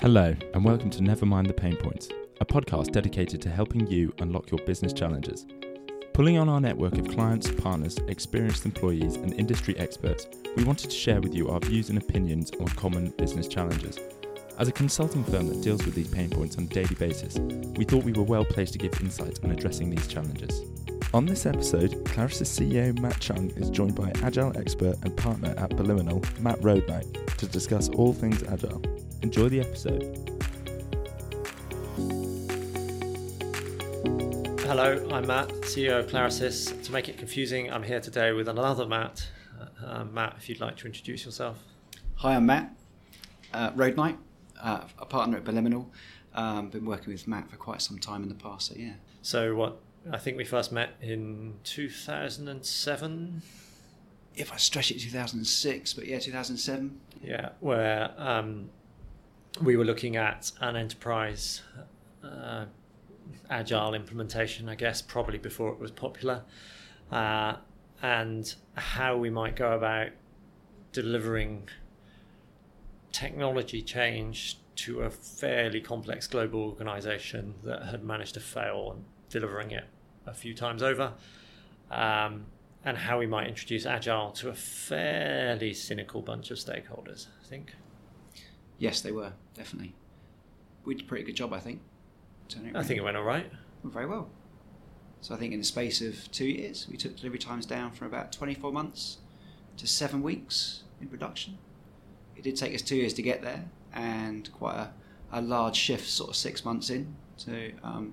Hello, and welcome to Never Mind the Pain Points, a podcast dedicated to helping you unlock your business challenges. Pulling on our network of clients, partners, experienced employees, and industry experts, we wanted to share with you our views and opinions on common business challenges. As a consulting firm that deals with these pain points on a daily basis, we thought we were well placed to give insight on addressing these challenges. On this episode, Clarasys CEO Matt Chung is joined by Agile expert and partner at Beliminal, Matt Roadknight, to discuss all things Agile. Enjoy the episode. Hello, I'm Matt, CEO of Clarasys. To make it confusing, I'm here today with another Matt. Uh, uh, Matt, if you'd like to introduce yourself. Hi, I'm Matt, uh, Roadknight, uh, a partner at Beliminal. Um, been working with Matt for quite some time in the past, so yeah. So, what I think we first met in 2007. If I stretch it, 2006, but yeah, 2007. Yeah, where um, we were looking at an enterprise uh, agile implementation, I guess, probably before it was popular, uh, and how we might go about delivering technology change to a fairly complex global organization that had managed to fail and delivering it a few times over. Um, and how we might introduce agile to a fairly cynical bunch of stakeholders, I think. Yes, they were definitely. We did a pretty good job, I think. I think it went all right. Very well. So I think in the space of two years, we took delivery times down from about 24 months to seven weeks in production. It did take us two years to get there, and quite a, a large shift, sort of six months in, to um,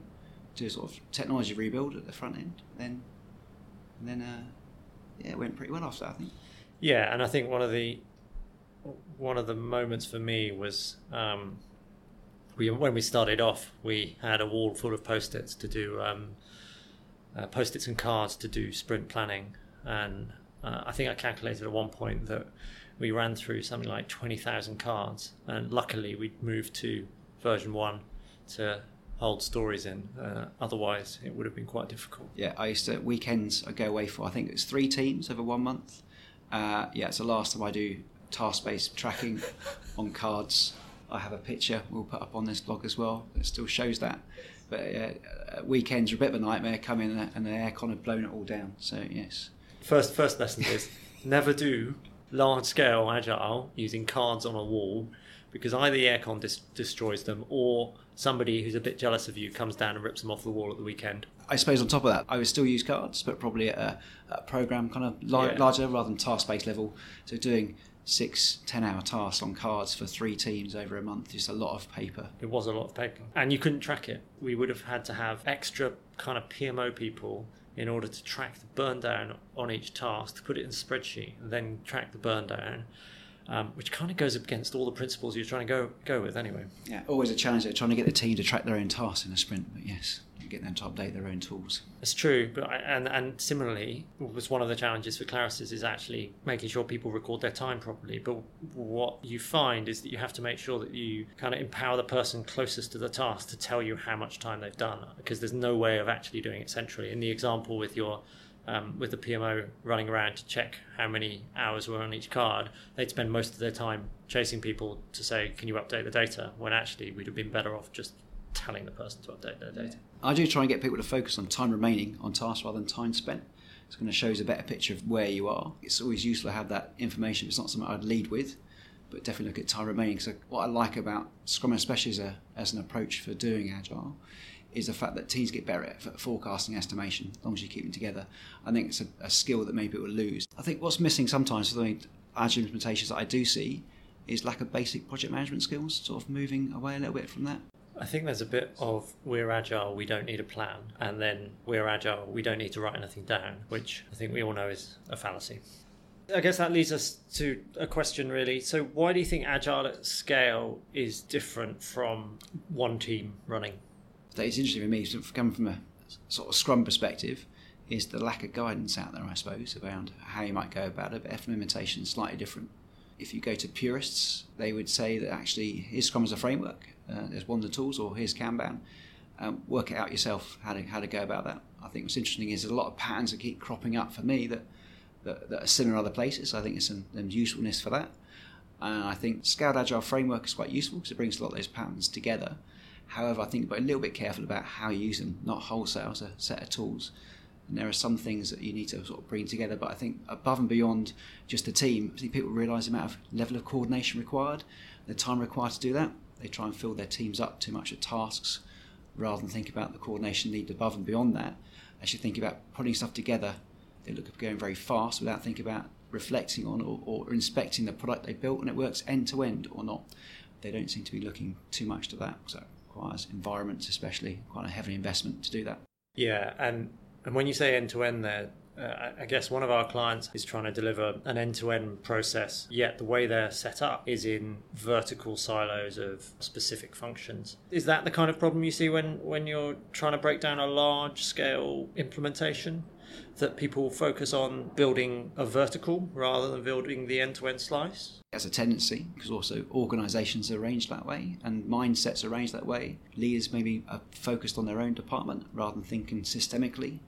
do a sort of technology rebuild at the front end. Then, and then, uh, yeah, it went pretty well after that, I think. Yeah, and I think one of the one of the moments for me was um, we when we started off, we had a wall full of post-its to do um, uh, post-its and cards to do sprint planning, and uh, I think I calculated at one point that we ran through something like twenty thousand cards, and luckily we moved to VersionOne to hold stories in. Uh, otherwise, it would have been quite difficult. Yeah, I used to weekends. I go away for I think it's three teams over one month. Uh, yeah, it's the last time I do task-based tracking on cards. I have a picture we'll put up on this blog as well that still shows that. But uh, weekends are a bit of a nightmare. Come in and the aircon had blown it all down. So yes. First, first lesson is never do large-scale agile using cards on a wall because either the aircon dis- destroys them or somebody who's a bit jealous of you comes down and rips them off the wall at the weekend. I suppose on top of that, I would still use cards, but probably at a, a program kind of li- yeah. larger rather than task based level. So doing six, ten hour tasks on cards for three teams over a month is a lot of paper. It was a lot of paper. And you couldn't track it. We would have had to have extra kind of PMO people in order to track the burn down on each task, to put it in a spreadsheet, and then track the burn down um, which kind of goes against all the principles you're trying to go go with anyway. Yeah, always a challenge. They're trying to get the team to track their own tasks in a sprint, but yes, get them to update their own tools. It's true, but and and similarly, was one of the challenges for Clarasys is actually making sure people record their time properly. But what you find is that you have to make sure that you kind of empower the person closest to the task to tell you how much time they've done, because there's no way of actually doing it centrally. In the example with your um, with the PMO running around to check how many hours were on each card, they'd spend most of their time chasing people to say, "Can you update the data?" When actually we'd have been better off just telling the person to update their data. I do try and get people to focus on time remaining on task rather than time spent. It's going to show us a better picture of where you are. It's always useful to have that information. It's not something I'd lead with, but definitely look at time remaining. So what I like about Scrum, especially as, a, as an approach for doing agile, is the fact that teams get better at forecasting estimation as long as you keep them together. I think it's a, a skill that maybe people lose. I think what's missing sometimes for the agile implementations that I do see is lack of basic project management skills, sort of moving away a little bit from that. I think there's a bit of we're agile, we don't need a plan, and then we're agile, we don't need to write anything down, which I think we all know is a fallacy. I guess that leads us to a question really. So, why do you think agile at scale is different from one team running? Is interesting for me, coming from a sort of Scrum perspective, is the lack of guidance out there, I suppose, around how you might go about it. But FM implementation is slightly different. If you go to purists, they would say that actually here's Scrum as a framework, uh, there's one of the tools, or here's Kanban. Um, work it out yourself how to how to go about that. I think what's interesting is a lot of patterns that keep cropping up for me that that, that are similar in other places. I think there's some, some usefulness for that. And I think Scaled Agile framework is quite useful because it brings a lot of those patterns together. However, I think be a little bit careful about how you use them, not wholesale as a set of tools. And there are some things that you need to sort of bring together, but I think above and beyond just the team, people realise the amount of level of coordination required, the time required to do that. They try and fill their teams up too much with tasks rather than think about the coordination needed above and beyond that. Actually think about putting stuff together. They look at going very fast without thinking about reflecting on or, or inspecting the product they built and it works end to end or not. They don't seem to be looking too much to that. So requires environments, especially quite a heavy investment to do that. Yeah, and and when you say end to end, there, uh, I guess one of our clients is trying to deliver an end to end process, yet the way they're set up is in vertical silos of specific functions. Is that the kind of problem you see when, when you're trying to break down a large scale implementation? That people focus on building a vertical rather than building the end to end slice? As a tendency, because also organisations are arranged that way and mindsets are arranged that way. Leaders maybe are uh, focused on their own department rather than thinking systemically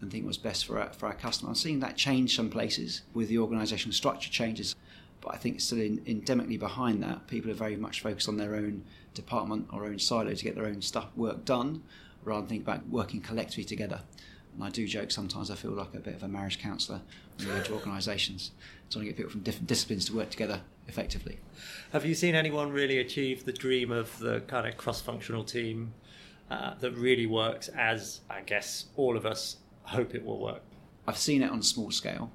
and think what's best for our, for our customer. I'm seeing that change some places with the organisational structure changes, but I think still in, endemically behind that, people are very much focused on their own department or own silo to get their own stuff work done, rather than think about working collectively together. And I do joke sometimes I feel like a bit of a marriage counsellor when we go to organisations, trying to get people from different disciplines to work together effectively. Have you seen anyone really achieve the dream of the kind of cross functional team uh, that really works as, I guess, all of us hope it will work. I've seen it on a small scale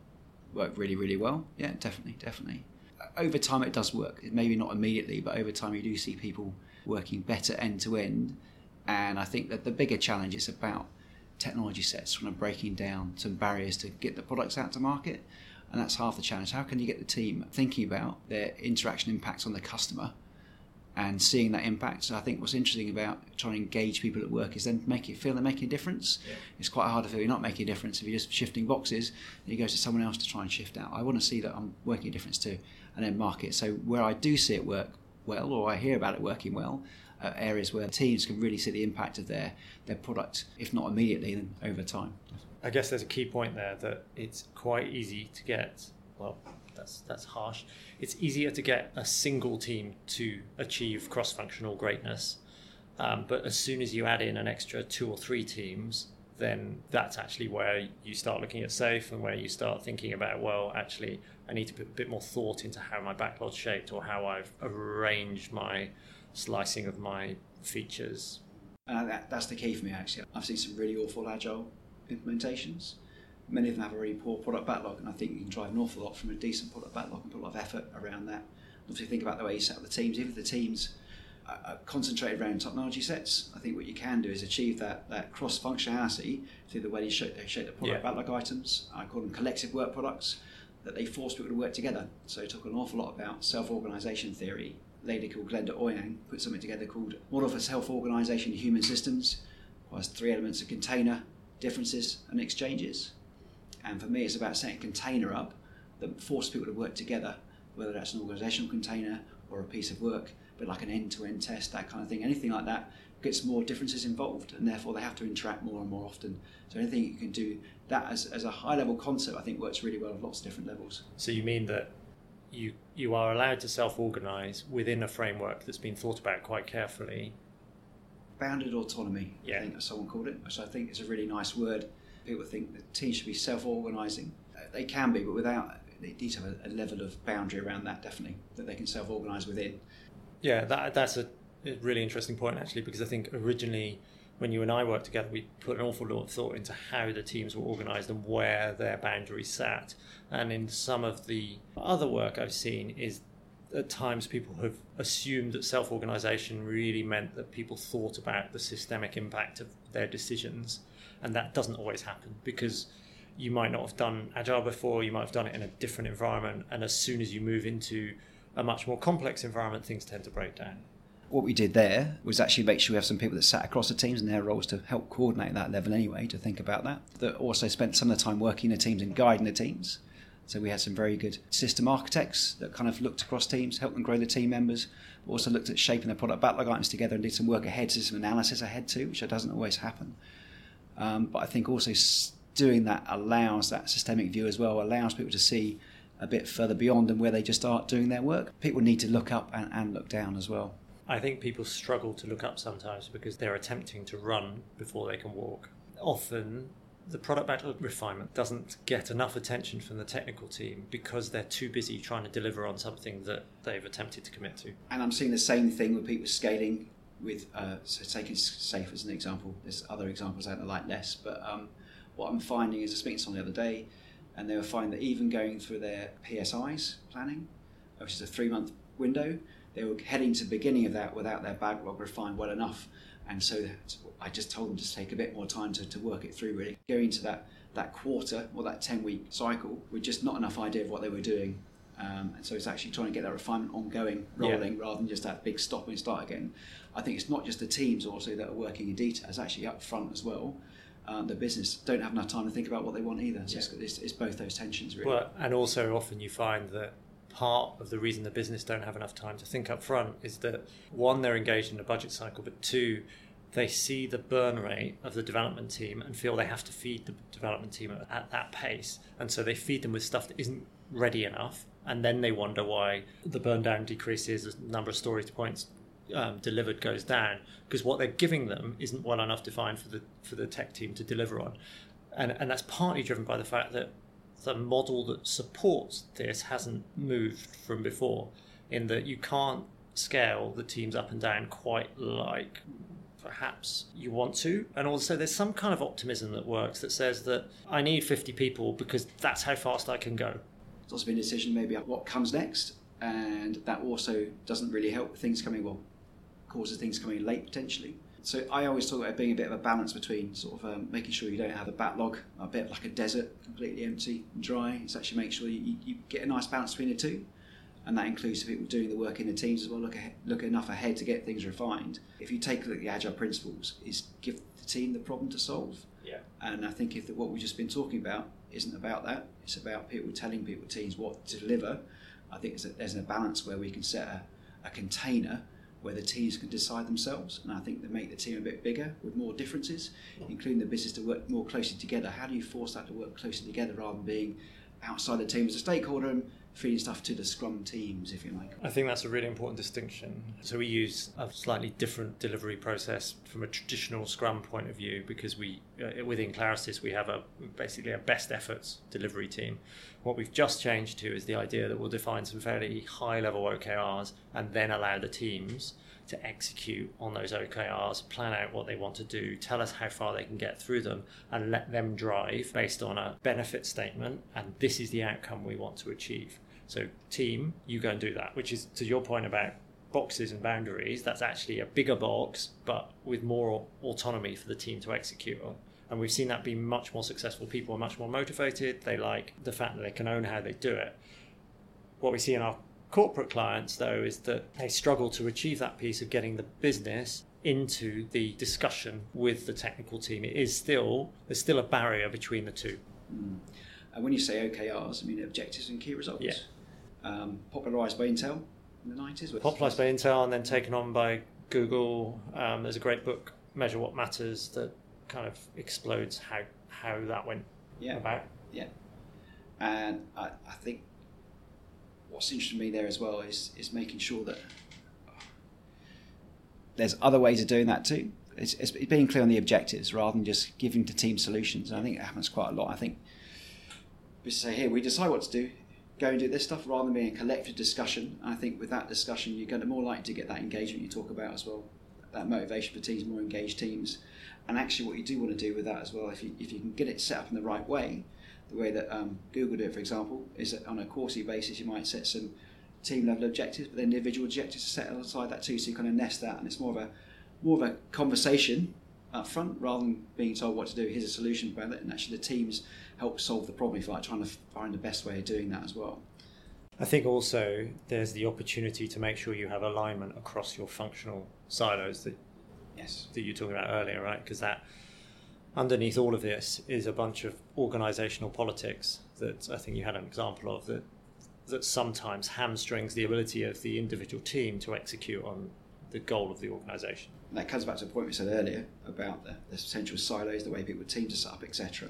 work really, really well. Yeah, definitely, definitely. Over time, it does work. Maybe not immediately, but over time, you do see people working better end to end. And I think that the bigger challenge is about technology sets, kind of breaking down some barriers to get the products out to market. And that's half the challenge. How can you get the team thinking about their interaction impacts on the customer and seeing that impact. So I think what's interesting about trying to engage people at work is then make it feel they're making a difference. Yeah. It's quite hard to feel you're not making a difference if you're just shifting boxes and you go to someone else to try and shift out. I want to see that I'm working a difference too and then market. So where I do see it work well or I hear about it working well, uh, areas where teams can really see the impact of their, their product, if not immediately, then over time. I guess there's a key point there that it's quite easy to get, well, that's that's harsh. It's easier to get a single team to achieve cross-functional greatness, um, but as soon as you add in an extra two or three teams, then that's actually where you start looking at SAFe and where you start thinking about well, actually, I need to put a bit more thought into how my backlog's shaped or how I've arranged my slicing of my features. Uh, that, that's the key for me actually. I've seen some really awful agile implementations many of them have a really poor product backlog, and I think you can drive an awful lot from a decent product backlog and put a lot of effort around that. Obviously, think about the way you set up the teams. Even if the teams are concentrated around technology sets, I think what you can do is achieve that, that cross functionality through the way you shape, they shape the product yeah. backlog items. I call them collective work products that they force people to work together. So, you talk an awful lot about self organisation theory. Lady called Glenda Eoyang put something together called Model for Self Organisation Human Systems. It has three elements of container, differences, and exchanges. And for me, it's about setting a container up that forces people to work together, whether that's an organizational container or a piece of work, but like an end to end test, that kind of thing. Anything like that gets more differences involved, and therefore they have to interact more and more often. So anything you can do that as, as a high level concept, I think works really well at lots of different levels. So you mean that you you are allowed to self organize within a framework that's been thought about quite carefully. Bounded autonomy, yeah. I think someone called it, which I think is a really nice word people think that teams should be self-organising. Uh, they can be, but without they need to have a, a level of boundary around that. Definitely that they can self-organise within. Yeah, that, that's a really interesting point actually, because I think originally when you and I worked together, we put an awful lot of thought into how the teams were organised and where their boundaries sat. And in some of the other work I've seen is at times people have assumed that self organisation really meant that people thought about the systemic impact of their decisions. And that doesn't always happen because you might not have done agile before you might have done it in a different environment. And as soon as you move into a much more complex environment things tend to break down what we did there was actually make sure we have some people that sat across the teams and their roles to help coordinate that level anyway to think about that that also spent some of the time working the teams and guiding the teams so we had some very good system architects that kind of looked across teams helped them grow the team members but also looked at shaping the product backlog items together and did some work ahead some analysis ahead too which doesn't always happen um, but I think also doing that allows that systemic view as well, allows people to see a bit further beyond and where they just start doing their work. People need to look up and, and look down as well. I think people struggle to look up sometimes because they're attempting to run before they can walk. Often, the product backlog refinement doesn't get enough attention from the technical team because they're too busy trying to deliver on something that they've attempted to commit to. And I'm seeing the same thing with people scaling. With uh, so taking SAFe as an example, there's other examples out there like LeSS, but um, what I'm finding is I speaking to someone the other day, and they were finding that even going through their PSIs planning, which is a three month window, they were heading to the beginning of that without their backlog refined well enough. And so I just told them to take a bit more time to, to work it through, really. Going into that, that quarter or that 10 week cycle with just not enough idea of what they were doing. Um, and so it's actually trying to get that refinement ongoing, rolling, yeah. rather than just that big stop and start again. I think it's not just the teams also that are working in detail, it's actually up front as well. Uh, the business don't have enough time to think about what they want either. So yeah. it's, it's, it's, both those tensions, really. Well, and also often you find that part of the reason the business don't have enough time to think up front is that one, they're engaged in a budget cycle, but two, they see the burn rate of the development team and feel they have to feed the development team at that pace. And so they feed them with stuff that isn't ready enough. And then they wonder why the burn down decreases, the number of story points um, delivered goes down because what they're giving them isn't well enough defined for the for the tech team to deliver on, and and that's partly driven by the fact that the model that supports this hasn't moved from before, in that you can't scale the teams up and down quite like perhaps you want to. And also, there's some kind of optimism that works that says that I need 50 people because that's how fast I can go. It's also been a decision maybe what comes next, and that also doesn't really help things coming well, causes things coming late potentially. So I always talk about being a bit of a balance between sort of um, making sure you don't have a backlog, a bit like a desert, completely empty and dry. It's actually make sure you, you get a nice balance between the two, and that includes people doing the work in the teams as well. Look ahead, look enough ahead to get things refined. If you take a look at the agile principles, is give the team the problem to solve. Yeah. And I think if the, what we've just been talking about isn't about that, it's about people telling people teams what to deliver. I think there's a, there's a balance where we can set a, a container where the teams can decide themselves. And I think they make the team a bit bigger with more differences, including the business to work more closely together. How do you force that to work closely together rather than being outside the team as a stakeholder and feeding stuff to the scrum teams, if you like. I think that's a really important distinction. So we use a slightly different delivery process from a traditional scrum point of view because we, uh, within Clarasys, we have a basically a best efforts delivery team. What we've just changed to is the idea that we'll define some fairly high level OKRs and then allow the teams to execute on those OKRs, plan out what they want to do, tell us how far they can get through them, and let them drive based on a benefit statement. And this is the outcome we want to achieve. So, team, you go and do that, which is to your point about boxes and boundaries. That's actually a bigger box, but with more autonomy for the team to execute on. And we've seen that be much more successful. People are much more motivated. They like the fact that they can own how they do it. What we see in our corporate clients, though, is that they struggle to achieve that piece of getting the business into the discussion with the technical team. It is still there's still a barrier between the two. Mm. And when you say OKRs, I mean objectives and key results. Yeah. Um, popularized by Intel in the 90s. Popularized by Intel and then taken on by Google. Um, there's a great book, Measure What Matters, that kind of explodes how how that went yeah. about. Yeah. And I, I think what's interesting to me there as well is is making sure that there's other ways of doing that too. It's, it's being clear on the objectives rather than just giving the team solutions. And I think it happens quite a lot. I think we say here we decide what to do, go and do this stuff rather than being a collective discussion. And I think with that discussion, you're going to more likely to get that engagement you talk about as well, that motivation for teams, more engaged teams. And actually, what you do want to do with that as well, if you if you can get it set up in the right way, the way that um, Google did, for example, is that on a quarterly basis you might set some team level objectives, but then individual objectives are set aside that too. So you kind of nest that, and it's more of a more of a conversation up front rather than being told what to do. Here's a solution about it, and actually the teams help solve the problem. If you like, trying to find the best way of doing that as well. I think also there's the opportunity to make sure you have alignment across your functional silos that yes that you were talking about earlier, right? Because that underneath all of this is a bunch of organizational politics that I think you had an example of that that sometimes hamstrings the ability of the individual team to execute on the goal of the organization. And that comes back to the point we said earlier about the, the potential silos, the way people teams are set up, etc.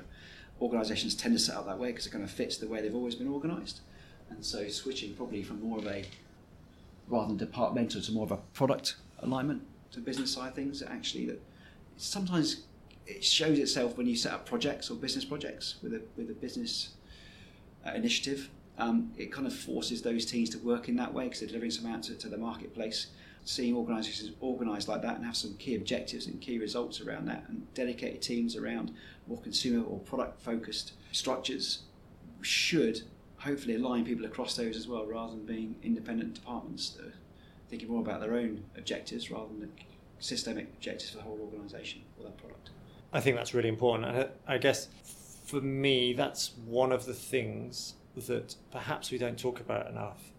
Organisations tend to set up that way because it kind of fits the way they've always been organised. And so switching probably from more of a rather than departmental to more of a product alignment to business side of things. Actually, that sometimes it shows itself when you set up projects or business projects with a with a business uh, initiative. Um, it kind of forces those teams to work in that way because they're delivering some out to, to the marketplace. Seeing organisations organised like that and have some key objectives and key results around that, and dedicated teams around more consumer or product focused structures should hopefully align people across those as well, rather than being independent departments that are thinking more about their own objectives rather than the systemic objectives for the whole organisation or that product. I think that's really important. I guess for me, that's one of the things that perhaps we don't talk about enough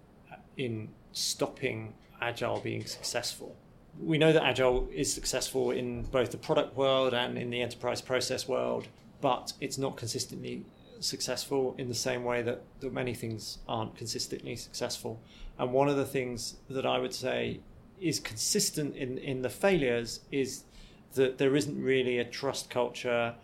in stopping Agile being successful. We know that Agile is successful in both the product world and in the enterprise process world, but it's not consistently successful in the same way that, that many things aren't consistently successful. And one of the things that I would say is consistent in, in the failures is that there isn't really a trust culture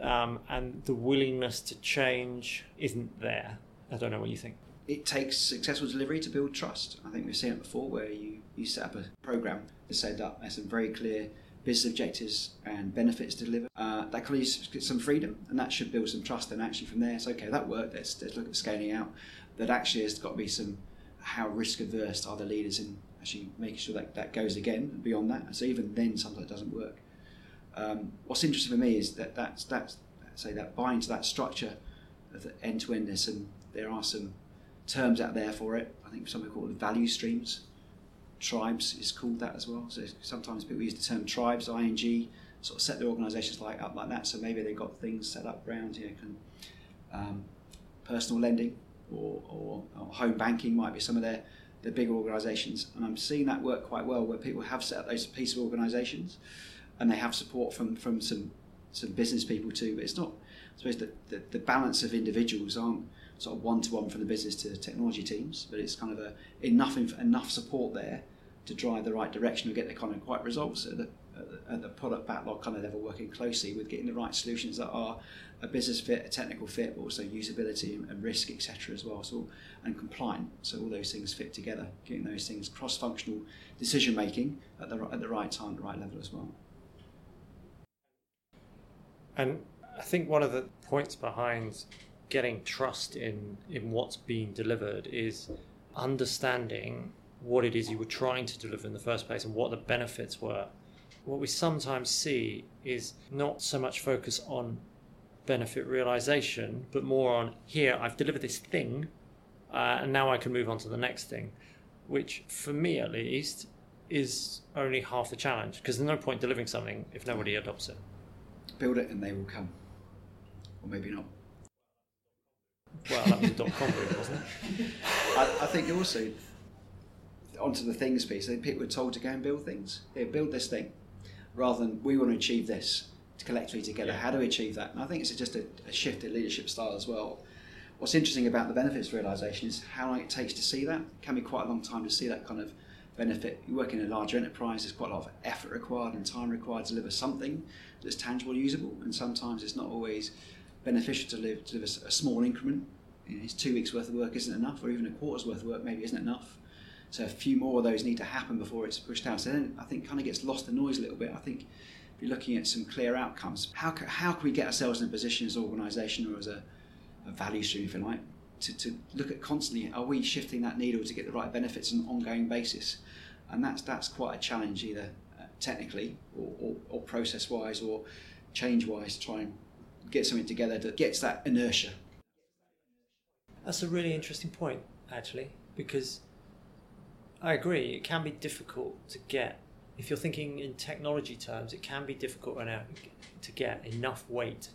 um, and the willingness to change isn't there. I don't know what you think. It takes successful delivery to build trust. I think we've seen it before where you, you set up a program to set up has some very clear business objectives and benefits to deliver. Uh, that can use some freedom, and that should build some trust. And actually, from there, it's okay. That worked. Let's, let's look at scaling out. That actually has got to be some how risk averse are the leaders in actually making sure that that goes again beyond that. So even then, sometimes it doesn't work. Um, what's interesting for me is that that's that's say that binds that structure of the end to endness, and there are some terms out there for it. I think some people call value streams tribes is called that as well. So sometimes people use the term tribes, ING, sort of set their organisations like up like that. So maybe they've got things set up around you know, can, um, personal lending or, or, or, home banking might be some of their, their bigger organisations. And I'm seeing that work quite well where people have set up those piece of organisations and they have support from, from some some business people too. But it's not, I suppose, the, the, the balance of individuals aren't sort of one to one from the business to the technology teams, but it's kind of a, enough enough support there to drive the right direction and get the kind of quite results at the, at the, product backlog kind of level, working closely with getting the right solutions that are a business fit, a technical fit, but also usability and, risk, etc. as well. So and compliant. So all those things fit together, getting those things cross-functional decision making at the at the right time, the right level as well. And I think one of the points behind getting trust in in what's being delivered is understanding what it is you were trying to deliver in the first place and what the benefits were. What we sometimes see is not so much focus on benefit realization, but more on here, I've delivered this thing, uh, and now I can move on to the next thing, which for me at least is only half the challenge because there's no point delivering something if nobody adopts it. Build it and they will come, or maybe not. Well, that was a dot com wasn't it? I, I think also onto the things piece. I think people were told to go and build things. They build this thing, rather than we want to achieve this to collectively together. Yeah. How do we achieve that? And I think it's just a, a shift in leadership style as well. What's interesting about the benefits realization is how long it takes to see that. It can be quite a long time to see that kind of benefit. You work in a larger enterprise, there's quite a lot of effort required and time required to deliver something that's tangible, usable, and sometimes it's not always beneficial to, live, to deliver a small increment. You know, it's two weeks worth of work isn't enough, or even a quarter's worth of work maybe isn't enough. So a few more of those need to happen before it's pushed out. So then I think kind of gets lost in noise a little bit. I think if you're looking at some clear outcomes, how, how can we get ourselves in a position as an organisation or as a, a, value stream, if you like, to, to look at constantly, are we shifting that needle to get the right benefits on an ongoing basis? And that's, that's quite a challenge either uh, technically or, or, or process-wise or change-wise to try and get something together that gets that inertia. That's a really interesting point, actually, because I agree. It can be difficult to get. If you're thinking in technology terms, it can be difficult uh, to get enough weight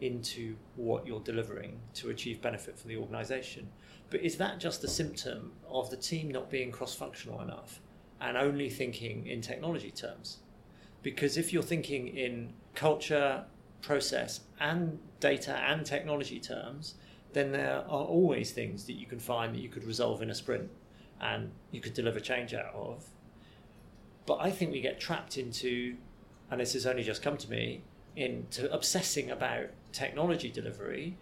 into what you're delivering to achieve benefit for the organization. But is that just a symptom of the team not being cross functional enough and only thinking in technology terms? Because if you're thinking in culture, process, and data and technology terms, then there are always things that you can find that you could resolve in a sprint and you could deliver change out of. But I think we get trapped into, and this has only just come to me, into obsessing about technology delivery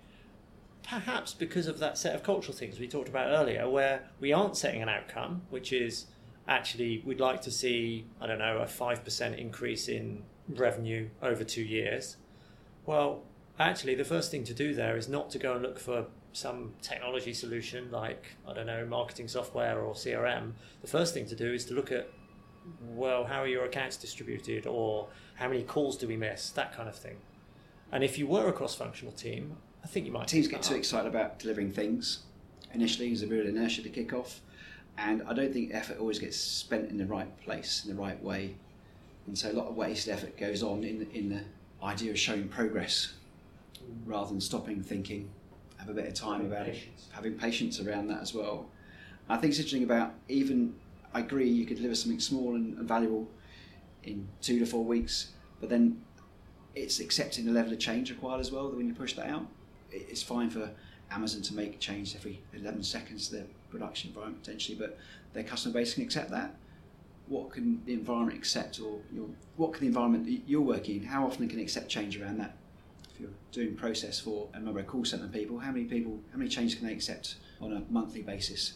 perhaps because of that set of cultural things we talked about earlier, where we aren't setting an outcome, which is actually we'd like to see, I don't know, a 5% increase in revenue over two years. Well, actually, the first thing to do there is not to go and look for some technology solution like, I don't know, marketing software or CRM. The first thing to do is to look at, well, how are your accounts distributed or how many calls do we miss, that kind of thing. And if you were a cross functional team, I think you might. Teams get too excited about delivering things. Initially, there's a bit of inertia to kick off, and I don't think effort always gets spent in the right place, in the right way. And so a lot of wasted effort goes on in the, in the idea of showing progress rather than stopping, thinking, have a bit of time about it, having patience around that as well. I think it's interesting about even, I agree, you could deliver something small and, and valuable in two to four weeks, but then it's accepting the level of change required as well That when you push that out. It's fine for Amazon to make change every 11 seconds to their production environment potentially, but their customer base can accept that. What can the environment accept, or your, what can the environment that you're working in, how often can it accept change around that? If you're doing process for a number of call centre people, how many people, how many changes can they accept on a monthly basis?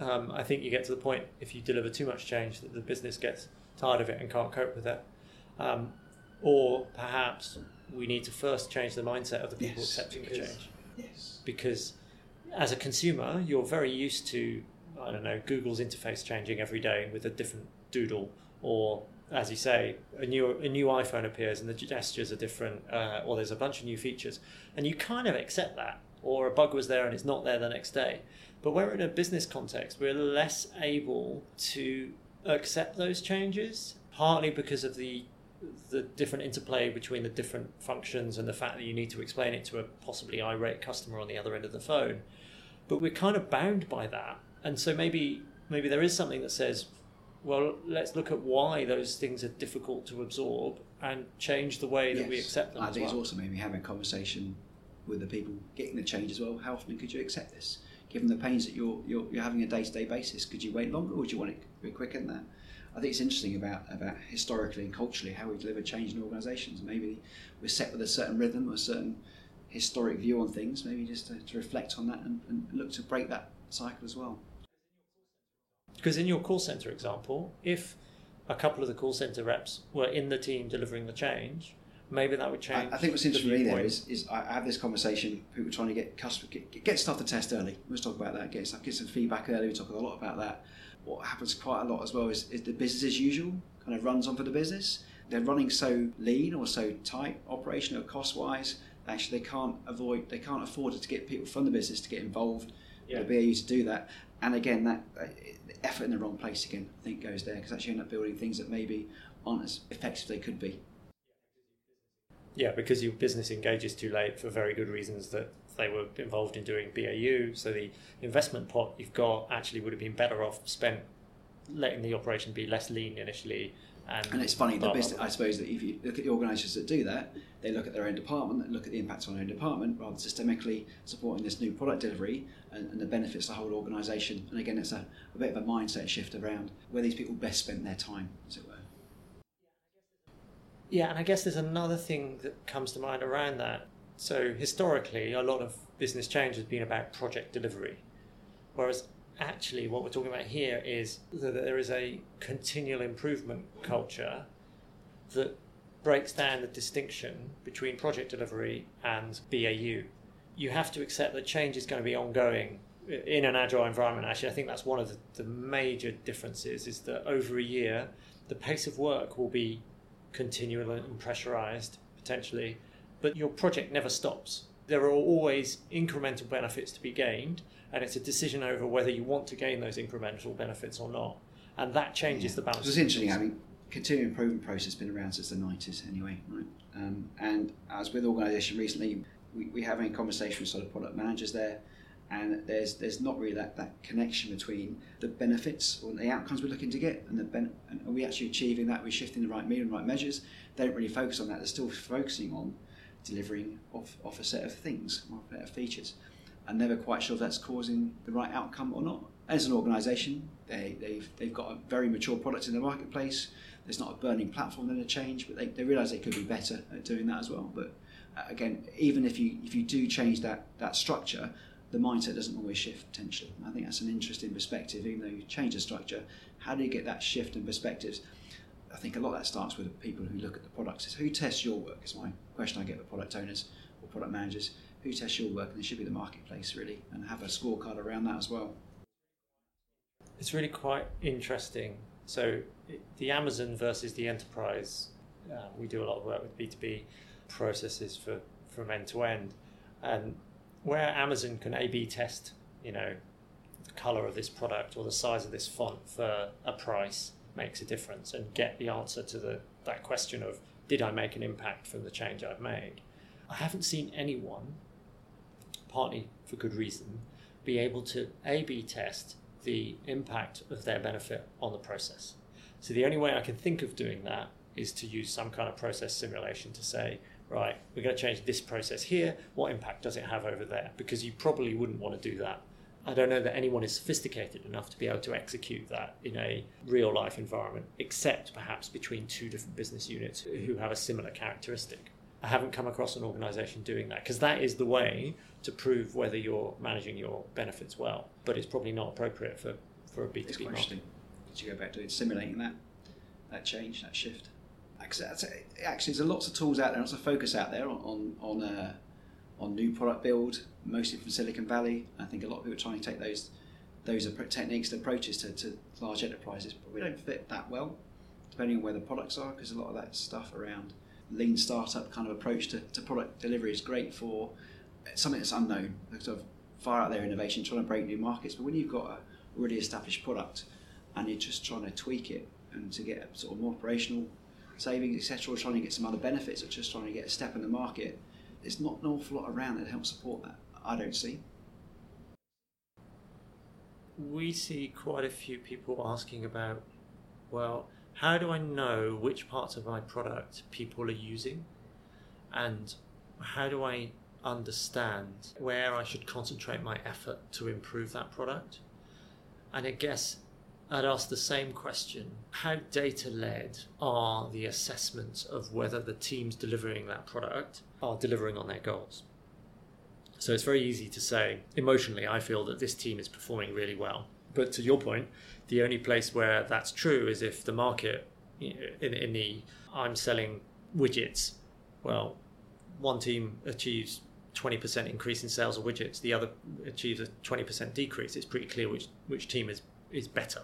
Um, I think you get to the point if you deliver too much change that the business gets tired of it and can't cope with it. Um, or perhaps we need to first change the mindset of the people yes, accepting because, the change. Yes. Because as a consumer, you're very used to, I don't know, Google's interface changing every day with a different doodle, or as you say, a new a new iPhone appears and the gestures are different, uh, or there's a bunch of new features, and you kind of accept that. Or a bug was there and it's not there the next day. But we're in a business context, we're less able to accept those changes, partly because of the the different interplay between the different functions and the fact that you need to explain it to a possibly irate customer on the other end of the phone. But we're kind of bound by that. And so maybe maybe there is something that says, well, let's look at why those things are difficult to absorb and change the way that yes. we accept them. I think well. it's also maybe having a conversation with the people getting the change as well. How often could you accept this? Given the pains that you're you're, you're having a day to day basis, could you wait longer or would you want it a bit quicker than that? I think it's interesting about, about historically and culturally how we deliver change in organisations. Maybe we're set with a certain rhythm or a certain historic view on things, maybe just to, to reflect on that and, and, look to break that cycle as well. Because in your call centre example, if a couple of the call centre reps were in the team delivering the change, maybe that would change. I, I think what's interesting for me there is, is I have this conversation. People trying to get customer get, get stuff to test early. Let's talk about that. Get stuff, get some feedback early. We talk a lot about that what happens quite a lot as well is, is the business as usual kind of runs on for the business. They're running so lean or so tight operational cost wise. Actually, they can't avoid, they can't afford to get people from the business to get involved. Yeah. The BAU to do that, and again, that effort in the wrong place again, I think goes there because actually end up building things that maybe aren't as effective as they could be. Yeah, because your business engages too late for very good reasons that they were involved in doing BAU. So the investment pot you've got actually would have been better off spent letting the operation be less lean initially. And, and it's funny, the business, I suppose that if you look at the organisations that do that, they look at their own department, they look at the impact on their own department, rather systemically supporting this new product delivery and, and the benefits to the whole organisation. And again, it's a, a bit of a mindset shift around where these people best spend their time, as it were. Yeah, and I guess there's another thing that comes to mind around that. So historically, a lot of business change has been about project delivery, whereas actually what we're talking about here is that there is a continual improvement culture that breaks down the distinction between project delivery and BAU. You have to accept that change is going to be ongoing in an agile environment. Actually, I think that's one of the, the major differences is that over a year, the pace of work will be continual and pressurized potentially but your project never stops. There are always incremental benefits to be gained, and it's a decision over whether you want to gain those incremental benefits or not. And that changes yeah. the balance. It's interesting. I mean, continuous improvement process has been around since the 90s anyway, right? Um, and as with organisation recently, we, we have a conversation with sort of product managers there, and there's there's not really that, that connection between the benefits or the outcomes we're looking to get and the ben- and are we actually achieving that? We're shifting the right meter and right measures. They don't really focus on that. They're still focusing on delivering off, off a set of things, or a set of features. I'm never quite sure if that's causing the right outcome or not. As an organisation, they, they've, they've got a very mature product in the marketplace. There's not a burning platform then to change, but they, they realise they could be better at doing that as well. But uh, again, even if you if you do change that that structure, the mindset doesn't always shift potentially. I think that's an interesting perspective. Even though you change the structure, how do you get that shift in perspectives? I think a lot of that starts with people who look at the products. Is who tests your work? Is my question I get with product owners or product managers. Who tests your work? And it should be the marketplace really, and have a scorecard around that as well. It's really quite interesting. So the Amazon versus the enterprise, uh, we do a lot of work with B two B processes for from end to end, and where Amazon can A/B test, you know, the color of this product or the size of this font for a price makes a difference, and get the answer to the that question of did I make an impact from the change I've made. I haven't seen anyone, partly for good reason, be able to A/B test the impact of their benefit on the process. So the only way I can think of doing that is to use some kind of process simulation to say, right, we're going to change this process here. What impact does it have over there? Because you probably wouldn't want to do that. I don't know that anyone is sophisticated enough to be able to execute that in a real life environment, except perhaps between two different business units who have a similar characteristic. I haven't come across an organization doing that because that is the way to prove whether you're managing your benefits well. But it's probably not appropriate for, for a B2B It's market. interesting. Did you go back to it, simulating that that change, that shift? Actually, there's a lots of tools out there, lots of focus out there on on uh, on new product build, mostly from Silicon Valley. I think a lot of people are trying to take those those techniques and approaches to, to large enterprises, but we don't fit that well, depending on where the products are, because a lot of that stuff around lean startup kind of approach to, to product delivery is great for something that's unknown, sort of far out there innovation, trying to break new markets. But when you've got a already established product and you're just trying to tweak it and to get sort of more operational savings, etc., or trying to get some other benefits, or just trying to get a step in the market, there's not an awful lot around that helps support that. I don't see. We see quite a few people asking about, well, how do I know which parts of my product people are using? And how do I understand where I should concentrate my effort to improve that product? And I guess I'd ask the same question How data led are the assessments of whether the teams delivering that product are delivering on their goals? So it's very easy to say, emotionally, I feel that this team is performing really well. But to your point, the only place where that's true is if the market, in, in the I'm selling widgets, well, one team achieves 20% increase in sales of widgets, the other achieves a 20% decrease. It's pretty clear which, which team is, is better.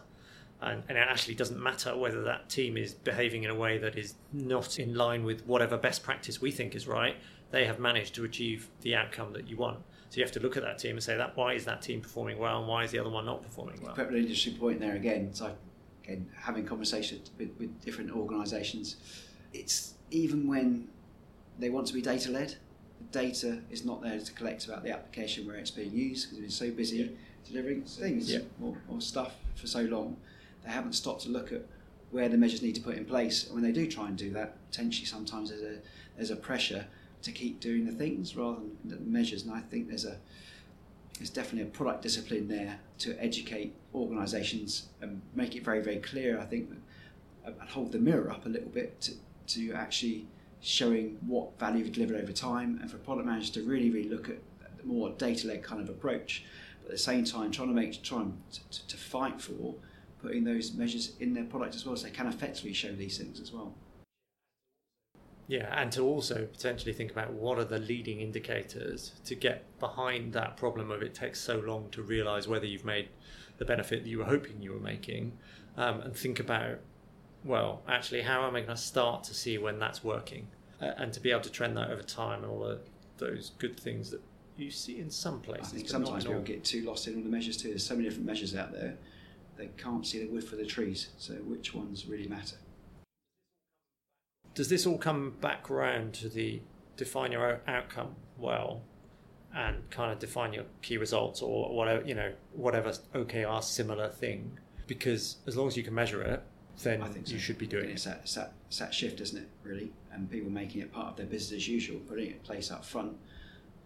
And, and, it actually doesn't matter whether that team is behaving in a way that is not in line with whatever best practice we think is right. They have managed to achieve the outcome that you want. So you have to look at that team and say that why is that team performing well and why is the other one not performing well? An interesting point there again. So again, having conversations with, with different organisations, it's even when they want to be data led, the data is not there to collect about the application where it's being used because it's been so busy yeah. delivering things yeah. or, or stuff for so long they haven't stopped to look at where the measures need to put in place. And when they do try and do that, potentially sometimes there's a there's a pressure to keep doing the things rather than the measures. And I think there's a there's definitely a product discipline there to educate organisations and make it very very clear. I think uh, and hold the mirror up a little bit to to actually showing what value you've delivered over time, and for product managers to really really look at the more data led kind of approach. But at the same time, trying to make trying to, to fight for putting those measures in their product as well, so they can effectively show these things as well. Yeah, and to also potentially think about what are the leading indicators to get behind that problem of it takes so long to realize whether you've made the benefit that you were hoping you were making, um, and think about, well, actually, how am I going to start to see when that's working, uh, and to be able to trend that over time and all the, those good things that you see in some places. I think sometimes people get too lost in all the measures too. There's so many different measures out there they can't see the wood for the trees. So which ones really matter? Does this all come back around to the define your outcome well, and kind of define your key results or whatever you know whatever OKR similar thing? Because as long as you can measure it, then I think so. you should be doing it's it. That, it's, that, it's that shift, isn't it? Really, and people making it part of their business as usual, putting it in place up front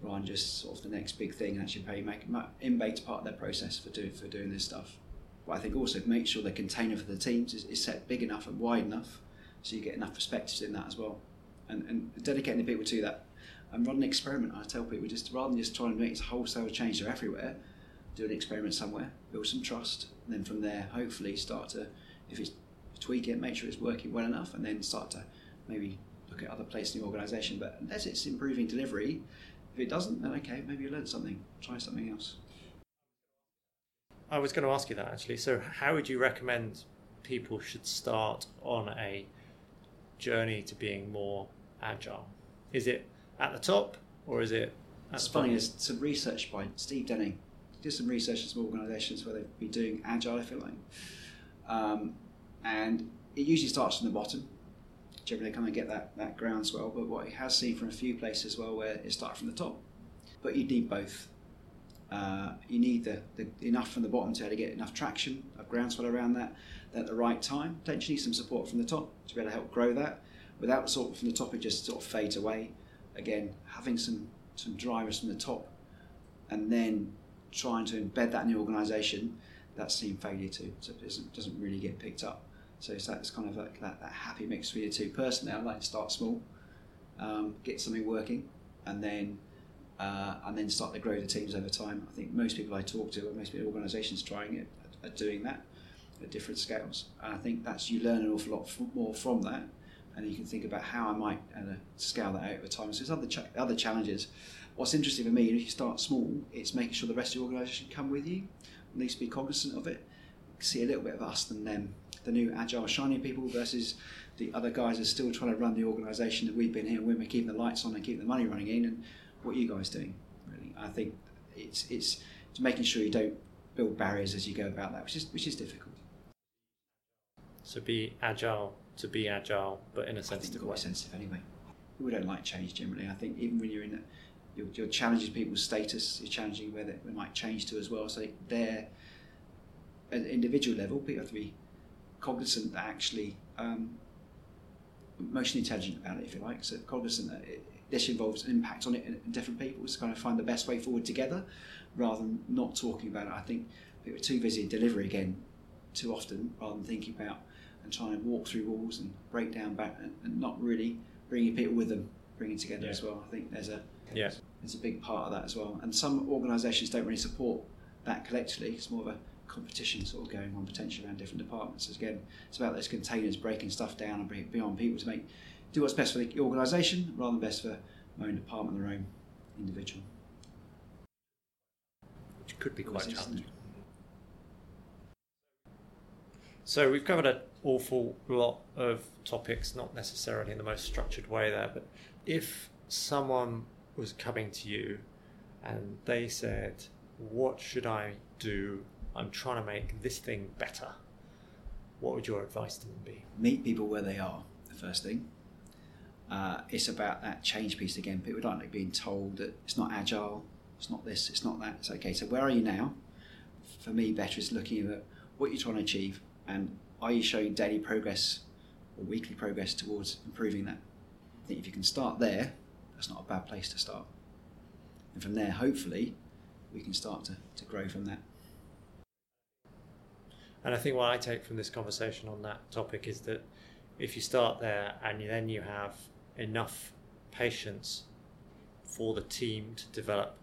rather than just sort of the next big thing. Actually, pay make embate part of their process for doing for doing this stuff. But I think also make sure the container for the teams is, is set big enough and wide enough so you get enough perspectives in that as well. And, and dedicating the people to that. and run an experiment. I tell people just rather than just trying to make a wholesale change to everywhere, do an experiment somewhere, build some trust, and then from there, hopefully, start to if it's tweak it, make sure it's working well enough, and then start to maybe look at other places in the organisation. But unless it's improving delivery, if it doesn't, then okay, maybe you learn something, try something else. I was going to ask you that actually. So, how would you recommend people should start on a journey to being more agile? Is it at the top or is it? It's funny. There's some research by Steve Denning. Did some research in some organisations where they've been doing agile, if you like, um, and it usually starts from the bottom. Generally, they kind of get that that groundswell. But what he has seen from a few places as well, where it starts from the top. But you need both. Uh, you need the, the, enough from the bottom to, to get enough traction, a groundswell around that, at the right time. Potentially some support from the top to be able to help grow that. Without support from the top, it just sort of fades away. Again, having some some drivers from the top, and then trying to embed that in the organisation, that's seen failure too. So it doesn't, doesn't really get picked up. So it's, that's kind of like that, that happy mix for you two. Personally, I like to start small, um, get something working, and then uh, and then start to grow the teams over time. I think most people I talk to, or most organisations trying it, are doing that at different scales. And I think that's you learn an awful lot more from that, and you can think about how I might uh, scale that out over time. So there's other other challenges. What's interesting for me, if you start small, it's making sure the rest of the organisation come with you, at least be cognizant of it, see a little bit of us and them, the new agile shiny people versus the other guys are still trying to run the organisation that we've been here, we're keeping the lights on and keeping the money running in, and what are you guys doing? Really, I think it's it's, it's making sure you don't build barriers as you go about that, which is which is difficult. So be agile to be agile, but in a sensitive way. sensitive anyway. We don't like change generally. I think even when you're in, a, you're, you're challenging people's status. You're challenging where they, they might change to as well. So they're at an individual level, people have to be cognizant that actually um, emotionally intelligent about it, if you like. So cognizant that it, this involves an impact on it in different people. To kind of find the best way forward together, rather than not talking about it. I think people are too busy in delivery again, too often, rather than thinking about and trying to walk through walls and break down back and, and not really bringing people with them, bringing together yeah. as well. I think there's a yeah. there's a big part of that as well. And some organisations don't really support that collectively. It's more of a competition sort of going on potentially around different departments. So again, it's about those containers breaking stuff down and bringing beyond people to make do what's best for the organisation rather than best for my own department or their own individual. Which could be quite challenging. So we've covered an awful lot of topics, not necessarily in the most structured way there, but if someone was coming to you and they said, What should I do? I'm trying to make this thing better. What would your advice to them be? Meet people where they are, the first thing. Uh, it's about that change piece again. People don't like being told that it's not agile, it's not this, it's not that. It's okay. So, where are you now? For me, better is looking at what you're trying to achieve and are you showing daily progress or weekly progress towards improving that? I think if you can start there, that's not a bad place to start. And from there, hopefully, we can start to, to grow from that. And I think what I take from this conversation on that topic is that if you start there and then you have enough patience for the team to develop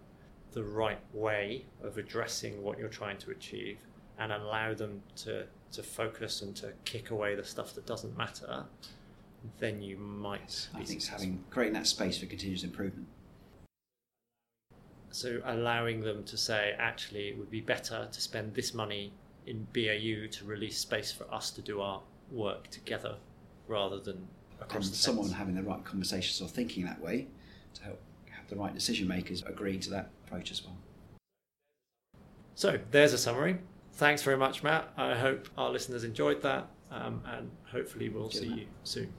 the right way of addressing what you're trying to achieve and allow them to to focus and to kick away the stuff that doesn't matter, then you might. I think having creating that space for continuous improvement. So allowing them to say, actually, it would be better to spend this money in BAU to release space for us to do our work together, rather than across and someone fence. having the right conversations or thinking that way to help have the right decision makers agree to that approach as well. So there's a summary thanks very much, Matt. I hope our listeners enjoyed that, um, and hopefully we'll Cheers, see Matt. you soon.